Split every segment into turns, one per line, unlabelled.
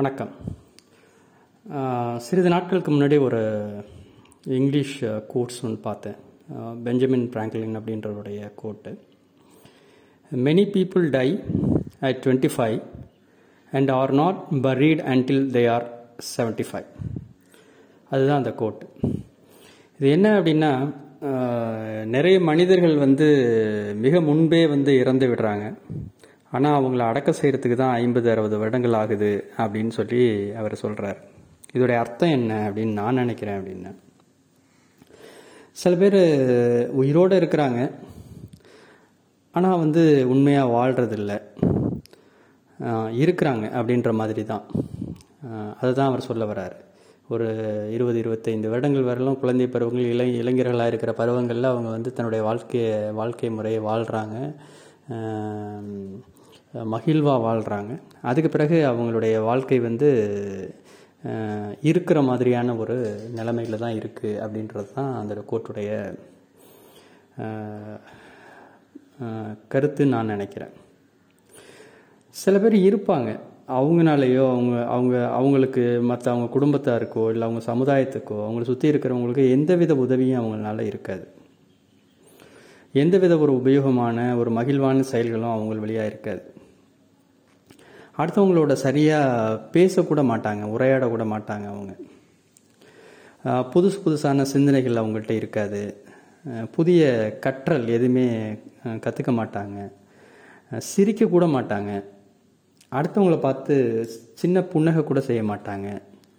வணக்கம். சிறிது நாட்களுக்கு முன்னாடி ஒரு இங்கிலீஷ் கோட்ஸ் ஒன்று பார்த்தேன். Benjamin Franklin அப்படின்றவருடைய quote. Many people die at twenty five and are not buried until they are seventy five அதுதான் அந்த கோட்டு. இது என்ன அப்படின்னா நிறைய மனிதர்கள் வந்து மிக முன்பே வந்து இறந்து விடுறாங்க. ஆனால் அவங்கள அடக்கம் செய்கிறதுக்கு தான் ஐம்பது அறுபது வருடங்கள் ஆகுது அப்படின்னு சொல்லி அவர் சொல்கிறார் இதோடைய அர்த்தம் என்ன அப்படின்னு நான் நினைக்கிறேன் அப்படின்னு. சில பேர் உயிரோடு இருக்கிறாங்க. ஆனால் வந்து உண்மையாக வாழ்கிறதில்ல இருக்கிறாங்க அப்படின்ற மாதிரி தான். அதுதான் அவர் சொல்ல வர்றாரு. ஒரு இருபது இருபத்தைந்து வருடங்கள் வரலாம் குழந்தை பருவங்கள் இளை இளைஞர்களாக இருக்கிற பருவங்களில் அவங்க வந்து தன்னுடைய வாழ்க்கையை வாழ்க்கை முறையை வாழ்கிறாங்க மகிழ்வாக வாழ்கிறாங்க அதுக்கு பிறகு அவங்களுடைய வாழ்க்கை வந்து இருக்கிற மாதிரியான ஒரு நிலைமையில் தான் இருக்குது அப்படின்றது தான் அந்த கோர்ட்டுடைய கருத்து நான் நினைக்கிறேன். சில பேர் இருப்பாங்க. அவங்கனாலேயோ அவங்க அவங்க அவங்களுக்கு மற்ற அவங்க குடும்பத்தாருக்கோ இல்லை அவங்க சமுதாயத்துக்கோ அவங்கள சுற்றி இருக்கிறவங்களுக்கு எந்தவித உதவியும் அவங்களால இருக்காது. எந்தவித ஒரு உபயோகமான ஒரு மகிழ்வான செயல்களும் அவங்க வழியாக இருக்காது. அடுத்தவங்களோட சரியாக பேசக்கூட மாட்டாங்க உரையாடக்கூட மாட்டாங்க அவங்க. புதுசு புதுசான சிந்தனைகள் அவங்கள்ட்ட இருக்காது. புதிய கற்றல் எதுவுமே கற்றுக்க மாட்டாங்க. சிரிக்க கூட மாட்டாங்க. அடுத்தவங்கள பார்த்து சின்ன புன்னகை கூட செய்ய மாட்டாங்க.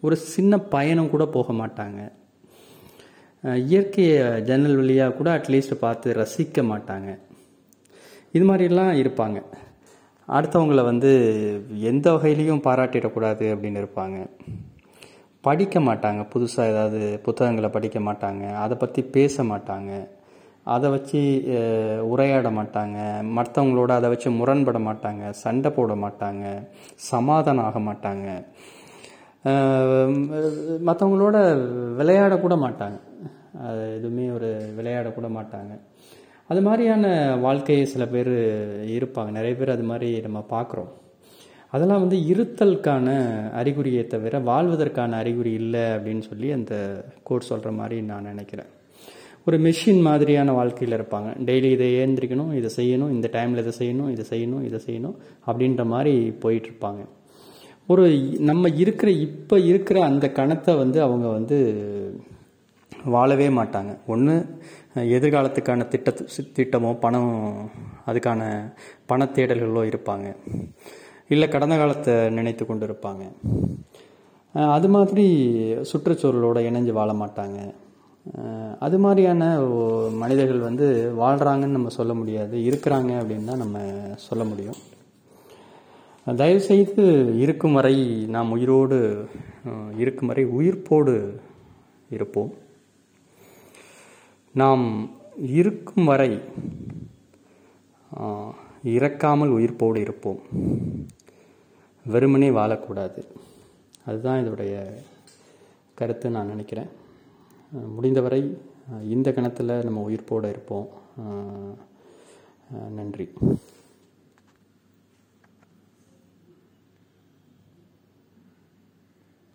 ஒரு சின்ன பயணம் கூட போக மாட்டாங்க. இயற்கையை ஜன்னல் வழியாக கூட அட்லீஸ்ட் பார்த்து ரசிக்க மாட்டாங்க. இது மாதிரிலாம் இருப்பாங்க. அடுத்தவங்களை வந்து எந்த வகையிலையும் பாராட்டிடக்கூடாது அப்படின்னு இருப்பாங்க. படிக்க மாட்டாங்க. புதுசாக ஏதாவது புத்தகங்களை படிக்க மாட்டாங்க. அதை பற்றி பேச மாட்டாங்க. அதை வச்சு உரையாட மாட்டாங்க. மற்றவங்களோட அதை வச்சு முரண்பட மாட்டாங்க. சண்டை போட மாட்டாங்க. சமாதானம் ஆக மாட்டாங்க. மற்றவங்களோட விளையாடக்கூட மாட்டாங்க. எதுவுமே ஒரு விளையாடக்கூட மாட்டாங்க. அது மாதிரியான வாழ்க்கையை சில பேர் இருப்பாங்க. நிறைய பேர் அது மாதிரி நம்ம பார்க்குறோம். அதெல்லாம் வந்து இருத்தலுக்கான அறிகுறியை தவிர வாழ்வதற்கான அறிகுறி இல்லை அப்படின்னு சொல்லி அந்த கோட் சொல்கிற மாதிரி நான் நினைக்கிறேன். ஒரு மெஷின் மாதிரியான வாழ்க்கையில் இருப்பாங்க. டெய்லி இதை ஏந்திரிக்கணும் இதை செய்யணும் இந்த டைமில் இதை செய்யணும் இதை செய்யணும் இதை செய்யணும் அப்படின்ற மாதிரி போயிட்டுருப்பாங்க ஒரு நம்ம இருக்கிற இப்போ இருக்கிற அந்த கணத்தை வந்து அவங்க வந்து வாழவே மாட்டாங்க. ஒன்று எதிர்காலத்துக்கான திட்ட திட்டமோ பணம் அதுக்கான பண தேடல்களோ இருப்பாங்க. இல்லை கடந்த காலத்தை நினைத்து கொண்டு இருப்பாங்க அது மாதிரி சுற்றுச்சூழலோடு இணைஞ்சு வாழ மாட்டாங்க. அது மாதிரியான மனிதர்கள் வந்து வாழ்கிறாங்கன்னு நம்ம சொல்ல முடியாது. இருக்கிறாங்க அப்படின்னு தான் நம்ம சொல்ல முடியும். தயவுசெய்து இருக்கும் வரை நாம் உயிரோடு இருக்கும் வரை உயிர்ப்போடு இருப்போம். நாம் இருக்கும் வரை இறக்காமல் உயிர்ப்போடு இருப்போம். வெறுமனே வாழக்கூடாது. அதுதான் இதோடைய கருத்து நான் நினைக்கிறேன். முடிந்தவரை இந்த கணத்தில் நம்ம உயிர்ப்போடு இருப்போம். நன்றி.